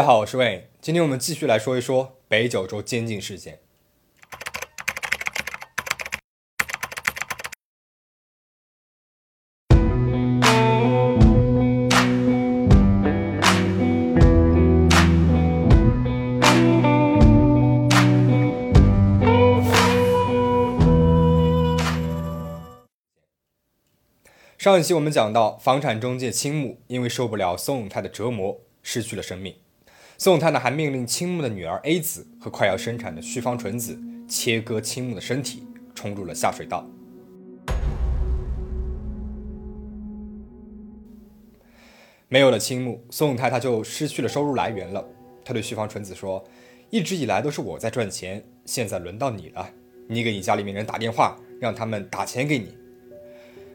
大家好，我是魏，今天我们继续来说一说北九州监禁事件。上一期我们讲到，房产中介青木因为受不了宋永泰的折磨，失去了生命。宋太太，还命令青木的女儿 A 子和快要生产的旭方纯子切割青木的身体，冲入了下水道。没有了青木，宋永泰他就失去了收入来源了。他对旭方纯子说：“一直以来都是我在赚钱，现在轮到你了。你给你家里面人打电话，让他们打钱给你。”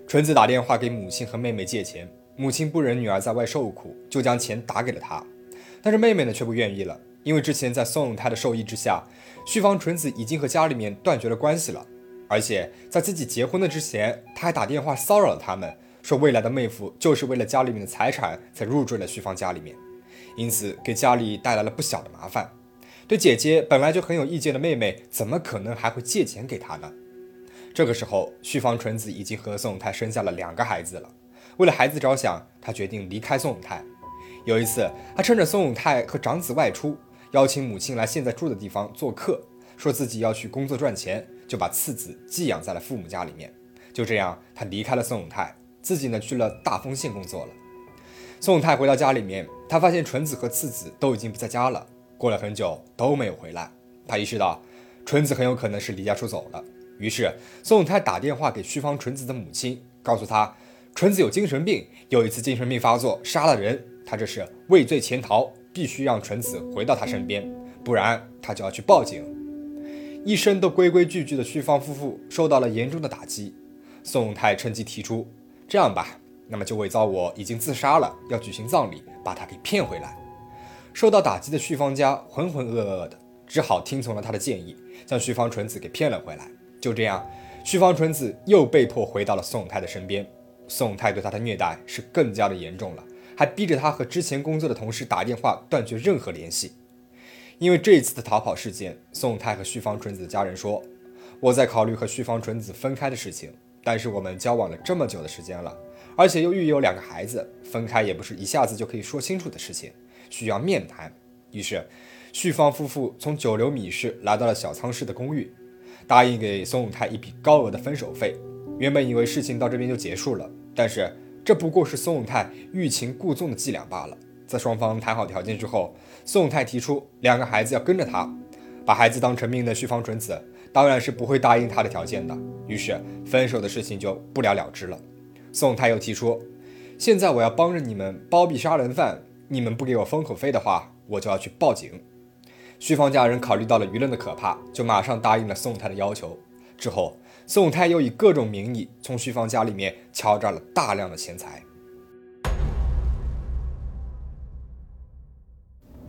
纯子打电话给母亲和妹妹借钱，母亲不忍女儿在外受苦，就将钱打给了她。但是妹妹呢却不愿意了，因为之前在宋永泰的授意之下，旭方纯子已经和家里面断绝了关系了，而且在自己结婚的之前，他还打电话骚扰了他们，说未来的妹夫就是为了家里面的财产才入赘了旭方家里面，因此给家里带来了不小的麻烦。对姐姐本来就很有意见的妹妹，怎么可能还会借钱给他呢？这个时候，旭方纯子已经和宋永泰生下了两个孩子了。为了孩子着想，他决定离开宋永泰。有一次，他趁着宋永泰和长子外出，邀请母亲来现在住的地方做客，说自己要去工作赚钱，就把次子寄养在了父母家里面。就这样，他离开了宋永泰，自己呢去了大丰县工作了。宋永泰回到家里面，他发现纯子和次子都已经不在家了，过了很久都没有回来。他意识到，纯子很有可能是离家出走了。于是，宋永泰打电话给旭方纯子的母亲，告诉他，纯子有精神病，有一次精神病发作，杀了人，他这是畏罪潜逃，必须让纯子回到他身边，不然他就要去报警。一生都规规矩矩的旭芳夫妇受到了严重的打击，宋永泰趁机提出，这样吧，那么就伪造我已经自杀了，要举行葬礼，把他给骗回来。受到打击的旭芳家浑浑噩噩的，只好听从了他的建议，将旭芳纯子给骗了回来。就这样，旭芳纯子又被迫回到了宋永泰的身边。宋永泰对他的虐待是更加的严重了，还逼着他和之前工作的同事打电话断绝任何联系。因为这一次的逃跑事件，宋永泰和旭方纯子的家人说：“我在考虑和旭方纯子分开的事情，但是我们交往了这么久的时间了，而且又育有两个孩子，分开也不是一下子就可以说清楚的事情，需要面谈。”于是，旭方夫妇从九流米市来到了小仓市的公寓。答应给宋永泰一笔高额的分手费，原本以为事情到这边就结束了，但是这不过是宋永泰欲擒故纵的伎俩罢了。在双方谈好条件之后，宋永泰提出两个孩子要跟着他，把孩子当成命的旭方纯子当然是不会答应他的条件的，于是分手的事情就不了了之了。宋永泰又提出，现在我要帮着你们包庇杀人犯，你们不给我封口费的话，我就要去报警。旭方家人考虑到了舆论的可怕，就马上答应了宋永泰的要求。之后，宋永泰又以各种名义从徐芳家里面敲诈了大量的钱财。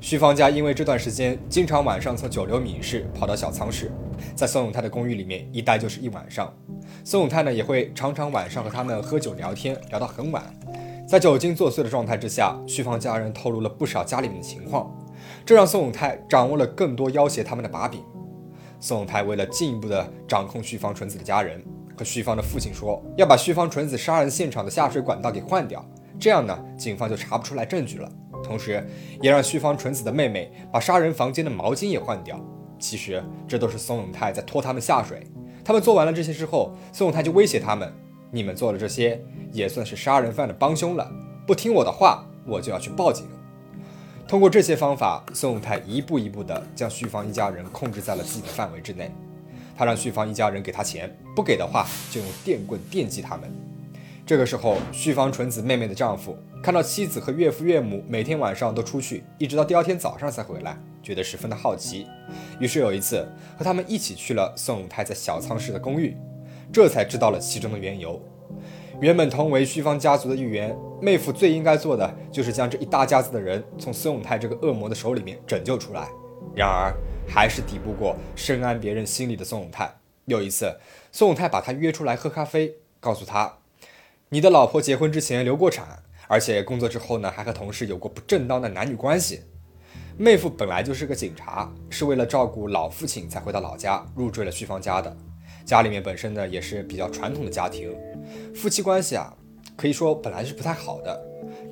徐芳家因为这段时间经常晚上从九流米市跑到小仓市，在宋永泰的公寓里面一待就是一晚上。宋永泰呢也会常常晚上和他们喝酒聊天，聊到很晚。在酒精作祟的状态之下，徐芳家人透露了不少家里面的情况。这让宋永泰掌握了更多要挟他们的把柄。宋永泰为了进一步的掌控旭方纯子的家人，和旭方的父亲说要把旭方纯子杀人现场的下水管道给换掉，这样呢，警方就查不出来证据了。同时，也让旭方纯子的妹妹把杀人房间的毛巾也换掉。其实，这都是宋永泰在拖他们下水。他们做完了这些之后，宋永泰就威胁他们：“你们做了这些，也算是杀人犯的帮凶了。不听我的话，我就要去报警。”通过这些方法，宋永泰一步一步地将旭芳一家人控制在了自己的范围之内。他让旭芳一家人给他钱，不给的话就用电棍电击他们。这个时候，旭芳纯子妹妹的丈夫看到妻子和岳父岳母每天晚上都出去，一直到第二天早上才回来，觉得十分的好奇。于是有一次和他们一起去了宋永泰在小仓市的公寓，这才知道了其中的缘由。原本同为旭方家族的一员，妹夫最应该做的就是将这一大家子的人从孙永泰这个恶魔的手里面拯救出来。然而，还是抵不过深谙别人心理的宋永泰。有一次，宋永泰把他约出来喝咖啡，告诉他：“你的老婆结婚之前流过产，而且工作之后呢，还和同事有过不正当的男女关系。”妹夫本来就是个警察，是为了照顾老父亲才回到老家入赘了旭芳家的。家里面本身呢也是比较传统的家庭，夫妻关系啊可以说本来是不太好的。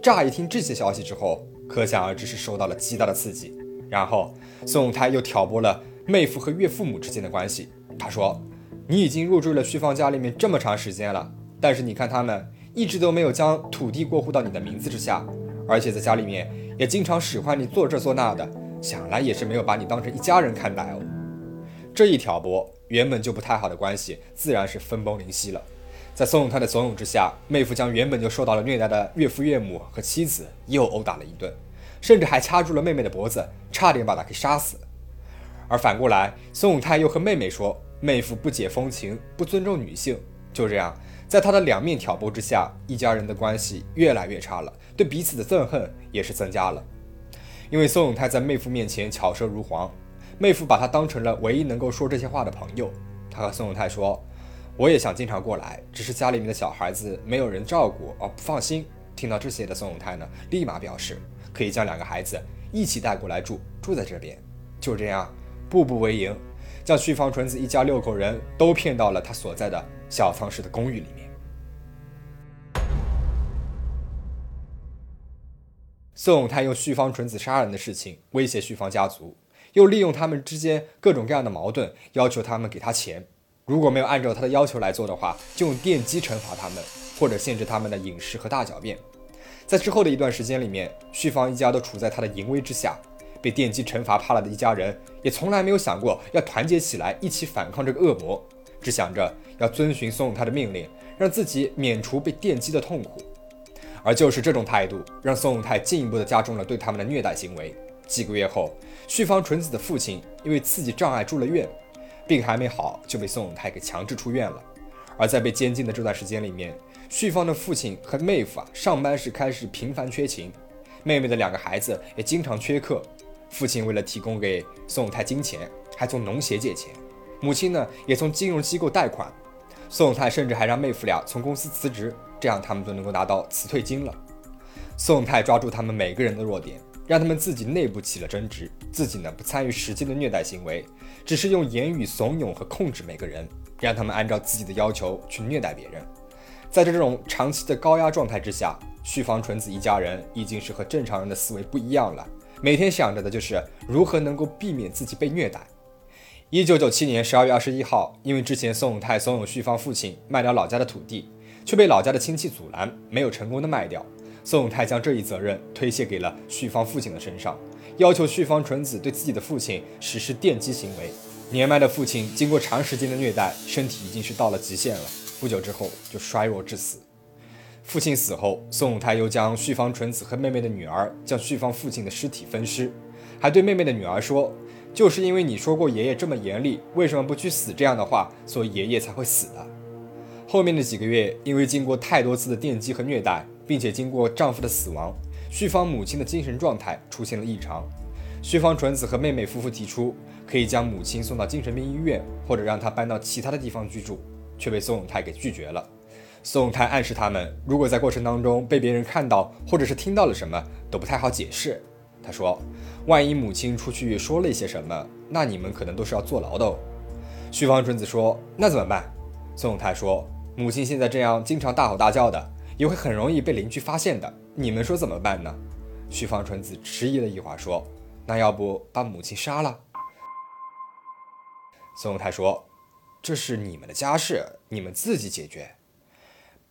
乍一听这些消息之后，可想而知是受到了极大的刺激。然后宋永泰又挑拨了妹夫和岳父母之间的关系。他说：“你已经入赘了旭芳家里面这么长时间了，但是你看他们一直都没有将土地过户到你的名字之下，而且在家里面也经常使唤你做这做那的，想来也是没有把你当成一家人看待哦。”这一挑拨，原本就不太好的关系自然是分崩离析了。在宋永泰的怂恿之下，妹夫将原本就受到了虐待的岳父岳母和妻子又殴打了一顿。甚至还掐住了妹妹的脖子，差点把她给杀死。而反过来，宋永泰又和妹妹说，妹夫不解风情，不尊重女性。就这样，在他的两面挑拨之下，一家人的关系越来越差了，对彼此的憎恨也是增加了。因为宋永泰在妹夫面前巧舌如簧，妹夫把他当成了唯一能够说这些话的朋友。他和宋永泰说：“我也想经常过来，只是家里面的小孩子没有人照顾，哦，不放心。”听到这些的宋永泰呢，立马表示。可以将两个孩子一起带过来住，住在这边，就这样步步为营，将旭芳纯子一家六口人都骗到了他所在的小仓市的公寓里面。宋永泰用旭芳纯子杀人的事情威胁旭芳家族，又利用他们之间各种各样的矛盾，要求他们给他钱，如果没有按照他的要求来做的话，就用电击惩罚他们，或者限制他们的饮食和大小便。在之后的一段时间里面，旭芳一家都处在他的淫威之下，被电击惩罚怕了的一家人，也从来没有想过要团结起来一起反抗这个恶魔，只想着要遵循宋永泰的命令，让自己免除被电击的痛苦。而就是这种态度，让宋永泰进一步的加重了对他们的虐待行为。几个月后，旭芳纯子的父亲因为刺激障碍住了院，病还没好就被宋永泰给强制出院了。而在被监禁的这段时间里面，旭芳的父亲和妹夫啊，上班时开始频繁缺勤，妹妹的两个孩子也经常缺课。父亲为了提供给宋永泰金钱，还从农协借钱；母亲呢，也从金融机构贷款。宋永泰甚至还让妹夫俩从公司辞职，这样他们就能够拿到辞退金了。宋永泰抓住他们每个人的弱点，让他们自己内部起了争执，自己呢不参与实际的虐待行为，只是用言语怂恿和控制每个人，让他们按照自己的要求去虐待别人。在这种长期的高压状态之下，旭芳纯子一家人已经是和正常人的思维不一样了，每天想着的就是如何能够避免自己被虐待。一九九七年十二月二十一号，因为之前宋永泰怂恿旭芳父亲卖掉老家的土地，却被老家的亲戚阻拦，没有成功的卖掉。宋永泰将这一责任推卸给了旭芳父亲的身上，要求旭芳纯子对自己的父亲实施电击行为。年迈的父亲经过长时间的虐待，身体已经是到了极限了。不久之后就衰弱致死。父亲死后，宋永泰又将旭芳纯子和妹妹的女儿将旭芳父亲的尸体分尸，还对妹妹的女儿说：“就是因为你说过爷爷这么严厉，为什么不去死？这样的话，所以爷爷才会死的。”后面的几个月，因为经过太多次的电击和虐待，并且经过丈夫的死亡，旭芳母亲的精神状态出现了异常。旭芳纯子和妹妹夫妇提出可以将母亲送到精神病医院，或者让她搬到其他的地方居住。却被宋永泰给拒绝了。宋永泰暗示他们，如果在过程当中被别人看到，或者是听到了什么，都不太好解释。他说：“万一母亲出去说了一些什么，那你们可能都是要坐牢的。”哦。旭芳纯子说：“那怎么办？”宋永泰说：“母亲现在这样经常大吼大叫的，也会很容易被邻居发现的。你们说怎么办呢？”徐芳纯子迟疑了一会儿说：“那要不把母亲杀了？”宋永泰说。这是你们的家事，你们自己解决。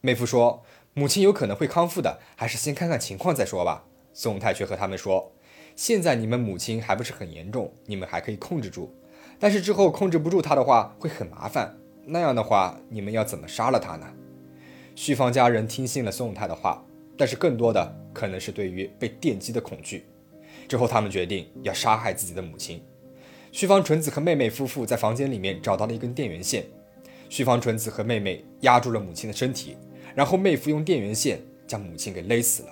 妹夫说：“母亲有可能会康复的，还是先看看情况再说吧。”宋太却和他们说：“现在你们母亲还不是很严重，你们还可以控制住。但是之后控制不住她的话，会很麻烦。那样的话，你们要怎么杀了她呢？”旭芳家人听信了宋太的话，但是更多的可能是对于被电击的恐惧。之后，他们决定要杀害自己的母亲。旭芳纯子和妹妹夫妇在房间里面找到了一根电源线，旭芳纯子和妹妹压住了母亲的身体，然后妹夫用电源线将母亲给勒死了。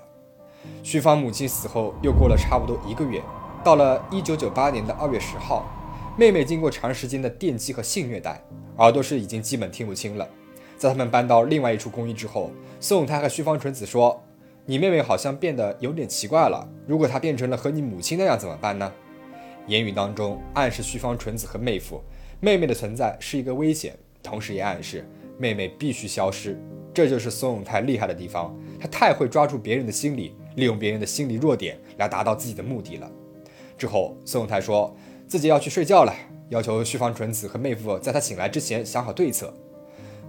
旭芳母亲死后又过了差不多一个月，到了一九九八年的二月十号，妹妹经过长时间的电击和性虐待，耳朵是已经基本听不清了。在他们搬到另外一处公寓之后，宋永泰和旭芳纯子说：“你妹妹好像变得有点奇怪了。如果她变成了和你母亲那样怎么办呢？”言语当中暗示旭方纯子和妹夫妹妹的存在是一个危险，同时也暗示妹妹必须消失。这就是宋永泰厉害的地方，他太会抓住别人的心理，利用别人的心理弱点来达到自己的目的了。之后，宋永泰说自己要去睡觉了，要求旭方纯子和妹夫在他醒来之前想好对策。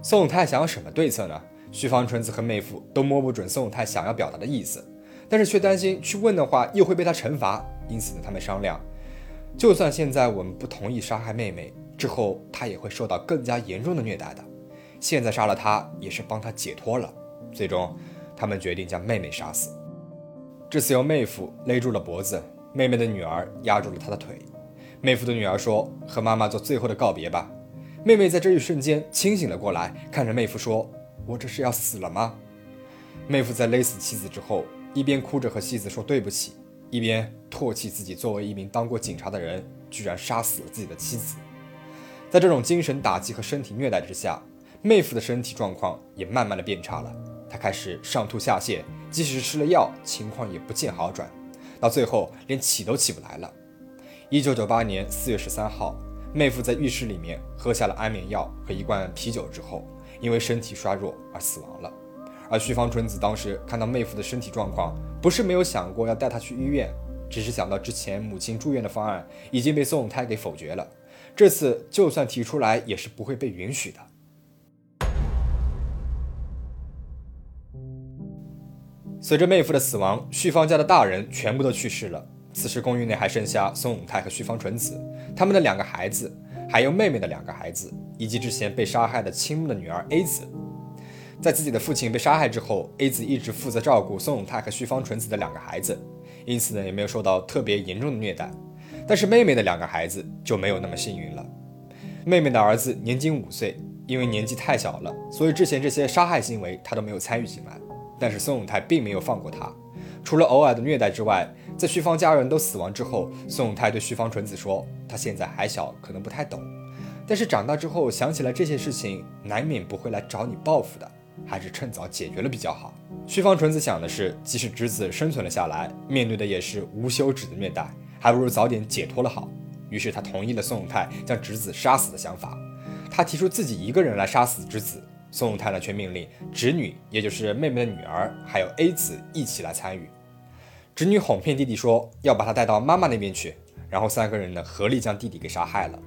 宋永泰想要什么对策呢？徐方纯子和妹夫都摸不准宋永泰想要表达的意思，但是却担心去问的话又会被他惩罚，因此呢，他们商量，就算现在我们不同意杀害妹妹，之后她也会受到更加严重的虐待的。现在杀了他也是帮他解脱了。最终，他们决定将妹妹杀死。这次由妹夫勒住了脖子，妹妹的女儿压住了他的腿。妹夫的女儿说：“和妈妈做最后的告别吧。”妹妹在这一瞬间清醒了过来，看着妹夫说：“我这是要死了吗？”妹夫在勒死妻子之后，一边哭着和妻子说对不起，一边唾弃自己作为一名当过警察的人，居然杀死了自己的妻子。在这种精神打击和身体虐待之下。妹夫的身体状况也慢慢的变差了，他开始上吐下泻，即使吃了药，情况也不见好转，到最后连起都起不来了。一九九八年四月十三号，妹夫在浴室里面喝下了安眠药和一罐啤酒之后，因为身体衰弱而死亡了。而旭方纯子当时看到妹夫的身体状况，不是没有想过要带他去医院，只是想到之前母亲住院的方案已经被宋永泰给否决了，这次就算提出来也是不会被允许的。随着妹夫的死亡，旭方家的大人全部都去世了。此时公寓内还剩下宋永泰和旭方纯子，他们的两个孩子，还有妹妹的两个孩子，以及之前被杀害的青木的女儿 A 子。在自己的父亲被杀害之后，A 子一直负责照顾宋永泰和旭方纯子的两个孩子，因此呢也没有受到特别严重的虐待。但是妹妹的两个孩子就没有那么幸运了。妹妹的儿子年仅五岁，因为年纪太小了，所以之前这些杀害行为他都没有参与进来。但是宋永泰并没有放过他，除了偶尔的虐待之外，在旭方家人都死亡之后，宋永泰对旭方纯子说：“他现在还小，可能不太懂，但是长大之后想起来这些事情，难免不会来找你报复的，还是趁早解决了比较好。”旭方纯子想的是，即使侄子生存了下来，面对的也是无休止的虐待，还不如早点解脱了好。于是他同意了宋永泰将侄子杀死的想法，他提出自己一个人来杀死侄子。宋永泰呢，却命令侄女，也就是妹妹的女儿，还有 A 子一起来参与。侄女哄骗弟弟说要把他带到妈妈那边去，然后三个人呢合力将弟弟给杀害了。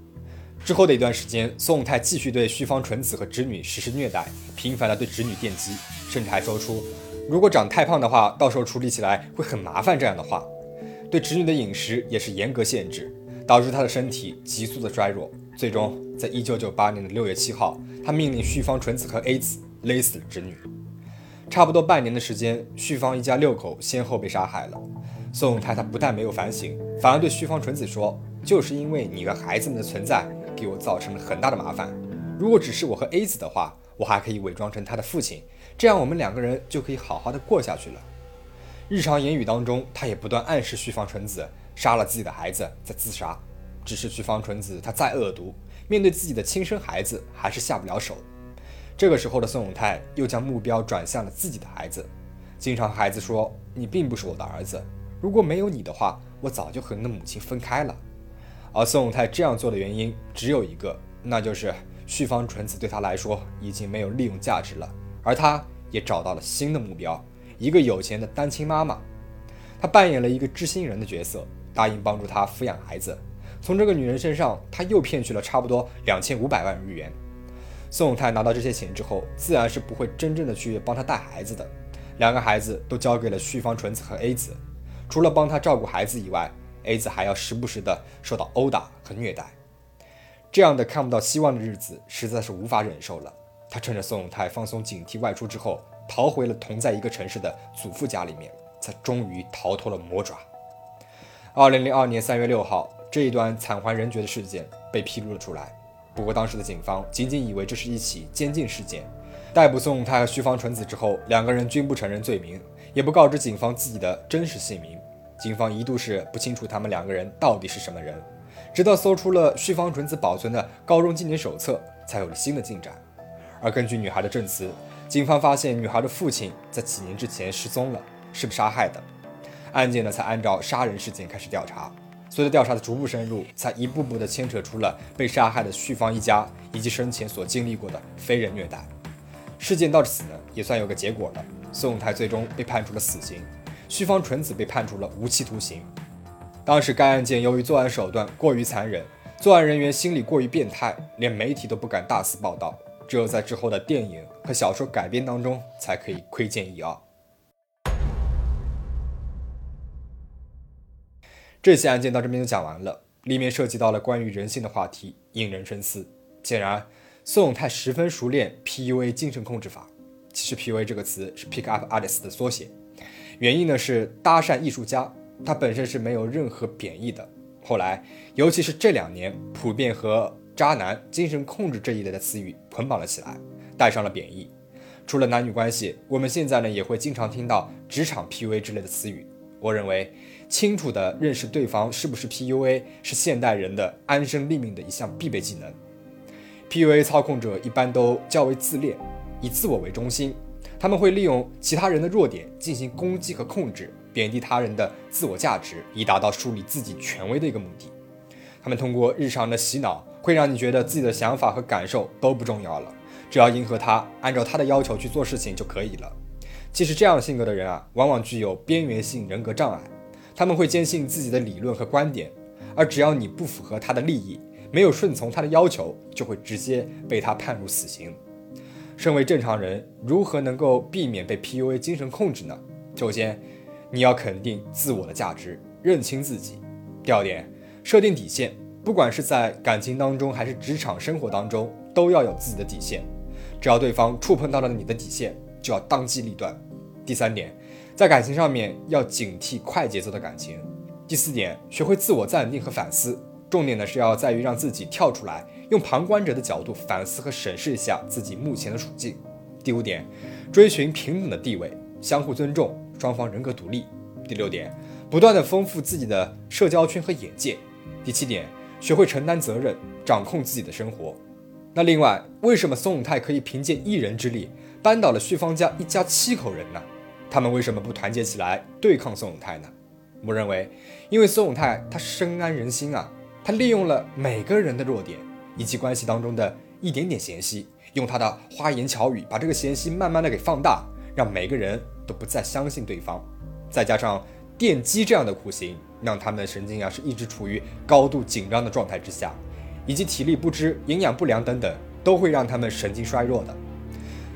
之后的一段时间，宋太继续对旭方纯子和侄女实施虐待，频繁的对侄女电击，甚至还说出如果长太胖的话，到时候处理起来会很麻烦这样的话。对侄女的饮食也是严格限制，导致她的身体急速的衰弱。最终，在一九九八年的六月七号，他命令旭方纯子和 A 子勒死了侄女。差不多半年的时间，旭方一家六口先后被杀害了。宋永泰他不但没有反省，反而对旭方纯子说：“就是因为你和孩子们的存在，给我造成了很大的麻烦。如果只是我和 A 子的话，我还可以伪装成他的父亲，这样我们两个人就可以好好的过下去了。”日常言语当中，他也不断暗示旭方纯子杀了自己的孩子，在自杀。只是旭方纯子，他再恶毒，面对自己的亲生孩子还是下不了手。这个时候的宋永泰又将目标转向了自己的孩子，经常孩子说：“你并不是我的儿子，如果没有你的话，我早就和你的母亲分开了。”而宋永泰这样做的原因只有一个，那就是旭方纯子对他来说已经没有利用价值了，而他也找到了新的目标，一个有钱的单亲妈妈。他扮演了一个知心人的角色，答应帮助他抚养孩子。从这个女人身上，他又骗取了差不多两千五百万日元。宋永泰拿到这些钱之后，自然是不会真正的去帮他带孩子的。两个孩子都交给了旭方纯子和 A 子，除了帮他照顾孩子以外，A 子还要时不时的受到殴打和虐待。这样的看不到希望的日子，实在是无法忍受了。他趁着宋永泰放松警惕外出之后，逃回了同在一个城市的祖父家里面，才终于逃脱了魔爪。二零零二年三月六号。这一段惨还人绝的事件被披露了出来，不过当时的警方仅仅以为这是一起监禁事件。逮捕宋永泰和徐方纯子之后，两个人均不承认罪名，也不告知警方自己的真实姓名。警方一度是不清楚他们两个人到底是什么人，直到搜出了徐方纯子保存的高中纪念手册，才有了新的进展。而根据女孩的证词，警方发现女孩的父亲在几年之前失踪了，是被杀害的。案件呢才按照杀人事件开始调查。随着调查的逐步深入，才一步步的牵扯出了被杀害的旭芳一家以及生前所经历过的非人虐待。事件到此呢，也算有个结果了。宋永泰最终被判处了死刑，旭芳纯子被判处了无期徒刑。当时该案件由于作案手段过于残忍，作案人员心理过于变态，连媒体都不敢大肆报道，只有在之后的电影和小说改编当中才可以窥见一二。这起案件到这边就讲完了，里面涉及到了关于人性的话题，引人深思。显然，宋永泰十分熟练 PUA 精神控制法。其实 PUA 这个词是 Pick Up Artist 的缩写，原意呢是搭讪艺术家，它本身是没有任何贬义的。后来，尤其是这两年，普遍和渣男、精神控制这一类的词语捆绑了起来，带上了贬义。除了男女关系，我们现在呢也会经常听到职场 PUA 之类的词语。我认为。清楚地认识对方是不是 PUA，是现代人的安身立命的一项必备技能。PUA 操控者一般都较为自恋，以自我为中心，他们会利用其他人的弱点进行攻击和控制，贬低他人的自我价值，以达到树立自己权威的一个目的。他们通过日常的洗脑，会让你觉得自己的想法和感受都不重要了，只要迎合他，按照他的要求去做事情就可以了。其实这样性格的人啊，往往具有边缘性人格障碍。他们会坚信自己的理论和观点，而只要你不符合他的利益，没有顺从他的要求，就会直接被他判入死刑。身为正常人，如何能够避免被 PUA 精神控制呢？首先，你要肯定自我的价值，认清自己。第二点，设定底线，不管是在感情当中还是职场生活当中，都要有自己的底线。只要对方触碰到了你的底线，就要当机立断。第三点。在感情上面要警惕快节奏的感情。第四点，学会自我暂定和反思，重点呢是要在于让自己跳出来，用旁观者的角度反思和审视一下自己目前的处境。第五点，追寻平等的地位，相互尊重，双方人格独立。第六点，不断的丰富自己的社交圈和眼界。第七点，学会承担责任，掌控自己的生活。那另外，为什么宋永泰可以凭借一人之力扳倒了旭芳家一家七口人呢？他们为什么不团结起来对抗宋永泰呢？我认为，因为宋永泰他深谙人心啊，他利用了每个人的弱点以及关系当中的一点点嫌隙，用他的花言巧语把这个嫌隙慢慢的给放大，让每个人都不再相信对方。再加上电击这样的酷刑，让他们的神经啊是一直处于高度紧张的状态之下，以及体力不支、营养不良等等，都会让他们神经衰弱的。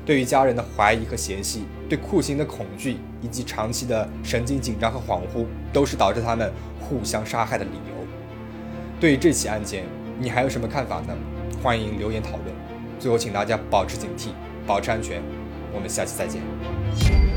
对于家人的怀疑和嫌隙，对酷刑的恐惧，以及长期的神经紧张和恍惚，都是导致他们互相杀害的理由。对于这起案件，你还有什么看法呢？欢迎留言讨论。最后，请大家保持警惕，保持安全。我们下期再见。